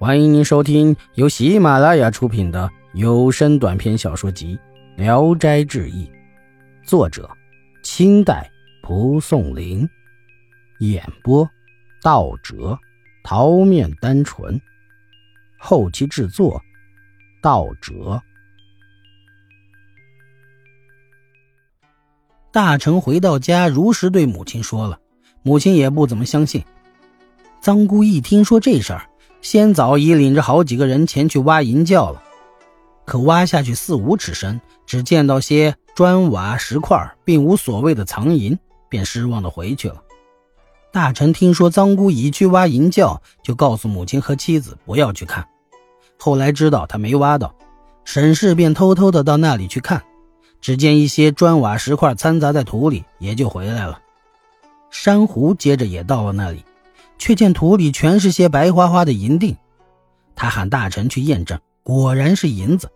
欢迎您收听由喜马拉雅出品的有声短篇小说集《聊斋志异》，作者：清代蒲松龄，演播：道哲、桃面单纯，后期制作：道哲。大臣回到家，如实对母亲说了，母亲也不怎么相信。臧姑一听说这事儿。先早已领着好几个人前去挖银窖了，可挖下去四五尺深，只见到些砖瓦石块，并无所谓的藏银，便失望的回去了。大臣听说臧姑已去挖银窖，就告诉母亲和妻子不要去看。后来知道他没挖到，沈氏便偷偷的到那里去看，只见一些砖瓦石块掺杂在土里，也就回来了。珊瑚接着也到了那里。却见土里全是些白花花的银锭，他喊大臣去验证，果然是银子。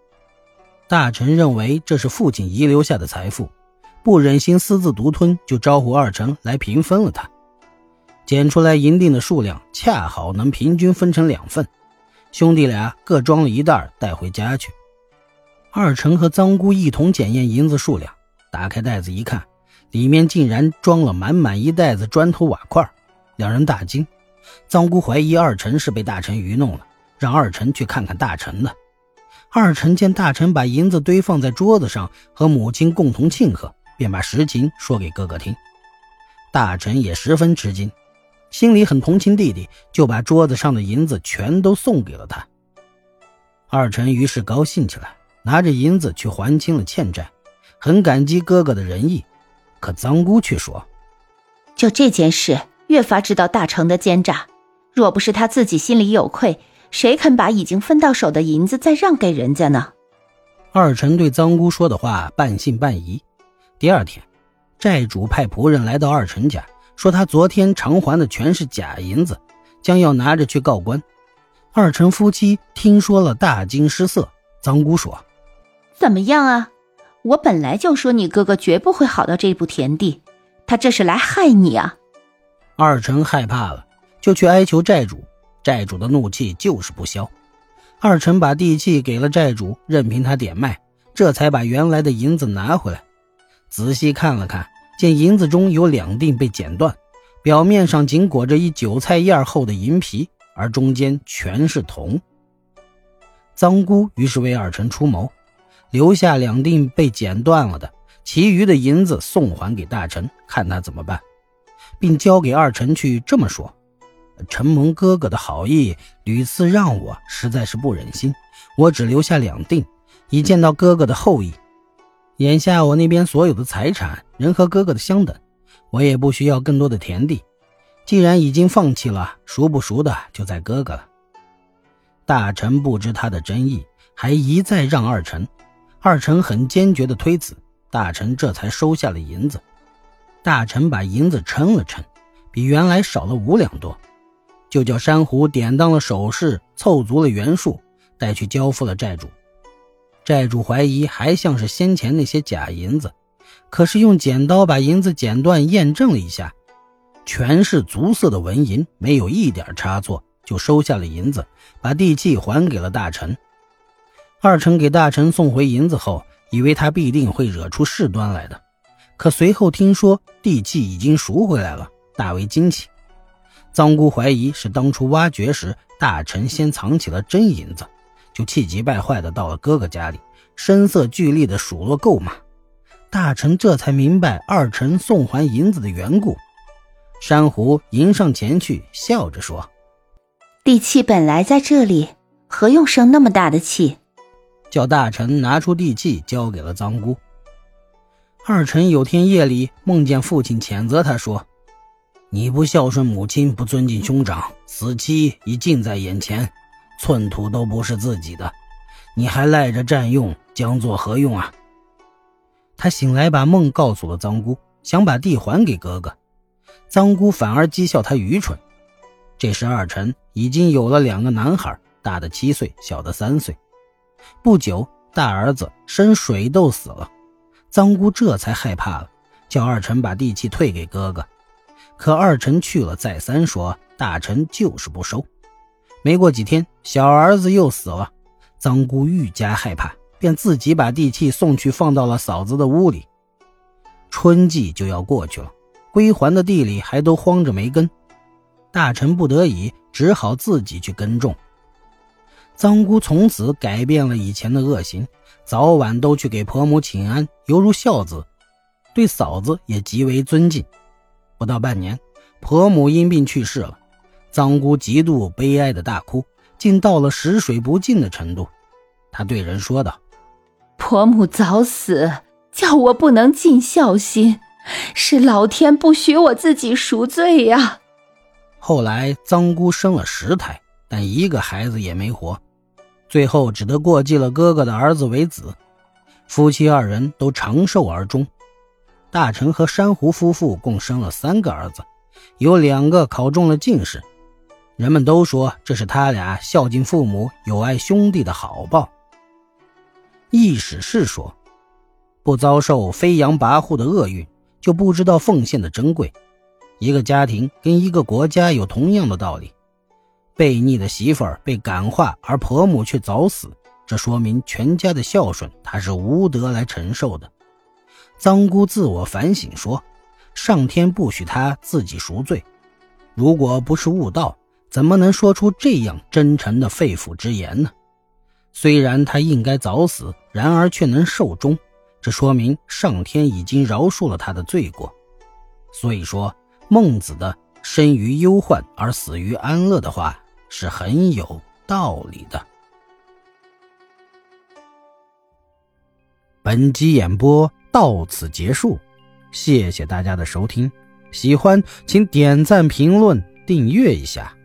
大臣认为这是父亲遗留下的财富，不忍心私自独吞，就招呼二臣来平分了他。捡出来银锭的数量恰好能平均分成两份，兄弟俩各装了一袋带回家去。二臣和臧姑一同检验银子数量，打开袋子一看，里面竟然装了满满一袋子砖头瓦块。两人大惊，臧姑怀疑二臣是被大臣愚弄了，让二臣去看看大臣的。二臣见大臣把银子堆放在桌子上，和母亲共同庆贺，便把实情说给哥哥听。大臣也十分吃惊，心里很同情弟弟，就把桌子上的银子全都送给了他。二臣于是高兴起来，拿着银子去还清了欠债，很感激哥哥的仁义。可臧姑却说：“就这件事。”越发知道大成的奸诈，若不是他自己心里有愧，谁肯把已经分到手的银子再让给人家呢？二臣对臧姑说的话半信半疑。第二天，债主派仆人来到二臣家，说他昨天偿还的全是假银子，将要拿着去告官。二臣夫妻听说了，大惊失色。臧姑说：“怎么样啊？我本来就说你哥哥绝不会好到这步田地，他这是来害你啊！”二臣害怕了，就去哀求债主。债主的怒气就是不消。二臣把地契给了债主，任凭他点卖，这才把原来的银子拿回来。仔细看了看，见银子中有两锭被剪断，表面上仅裹着一韭菜叶厚的银皮，而中间全是铜。臧姑于是为二臣出谋，留下两锭被剪断了的，其余的银子送还给大臣，看他怎么办。并交给二臣去这么说：“承蒙哥哥的好意，屡次让我，实在是不忍心。我只留下两锭，以见到哥哥的厚意。眼下我那边所有的财产仍和哥哥的相等，我也不需要更多的田地。既然已经放弃了，赎不赎的就在哥哥了。”大臣不知他的真意，还一再让二臣。二臣很坚决的推辞，大臣这才收下了银子。大臣把银子称了称，比原来少了五两多，就叫珊瑚典当了首饰，凑足了元数，带去交付了债主。债主怀疑还像是先前那些假银子，可是用剪刀把银子剪断，验证了一下，全是足色的纹银，没有一点差错，就收下了银子，把地契还给了大臣。二臣给大臣送回银子后，以为他必定会惹出事端来的。可随后听说地契已经赎回来了，大为惊奇。臧姑怀疑是当初挖掘时大臣先藏起了真银子，就气急败坏的到了哥哥家里，声色俱厉的数落够骂。大臣这才明白二臣送还银子的缘故。珊瑚迎上前去，笑着说：“地契本来在这里，何用生那么大的气？”叫大臣拿出地契，交给了臧姑。二臣有天夜里梦见父亲谴责他说：“你不孝顺母亲，不尊敬兄长，死期已近在眼前，寸土都不是自己的，你还赖着占用，将作何用啊？”他醒来把梦告诉了臧姑，想把地还给哥哥，臧姑反而讥笑他愚蠢。这时二臣已经有了两个男孩，大的七岁，小的三岁。不久，大儿子生水痘死了。臧姑这才害怕了，叫二臣把地契退给哥哥。可二臣去了，再三说大臣就是不收。没过几天，小儿子又死了，臧姑愈加害怕，便自己把地契送去放到了嫂子的屋里。春季就要过去了，归还的地里还都荒着没根，大臣不得已只好自己去耕种。臧姑从此改变了以前的恶行，早晚都去给婆母请安，犹如孝子，对嫂子也极为尊敬。不到半年，婆母因病去世了，臧姑极度悲哀的大哭，竟到了食水不进的程度。她对人说道：“婆母早死，叫我不能尽孝心，是老天不许我自己赎罪呀。”后来，臧姑生了十胎，但一个孩子也没活。最后只得过继了哥哥的儿子为子，夫妻二人都长寿而终。大臣和珊瑚夫妇共生了三个儿子，有两个考中了进士。人们都说这是他俩孝敬父母、友爱兄弟的好报。易史是说，不遭受飞扬跋扈的厄运，就不知道奉献的珍贵。一个家庭跟一个国家有同样的道理。悖逆的媳妇儿被感化，而婆母却早死，这说明全家的孝顺他是无德来承受的。臧姑自我反省说：“上天不许他自己赎罪，如果不是悟道，怎么能说出这样真诚的肺腑之言呢？虽然他应该早死，然而却能寿终，这说明上天已经饶恕了他的罪过。所以说，孟子的‘生于忧患而死于安乐’的话。”是很有道理的。本集演播到此结束，谢谢大家的收听。喜欢请点赞、评论、订阅一下。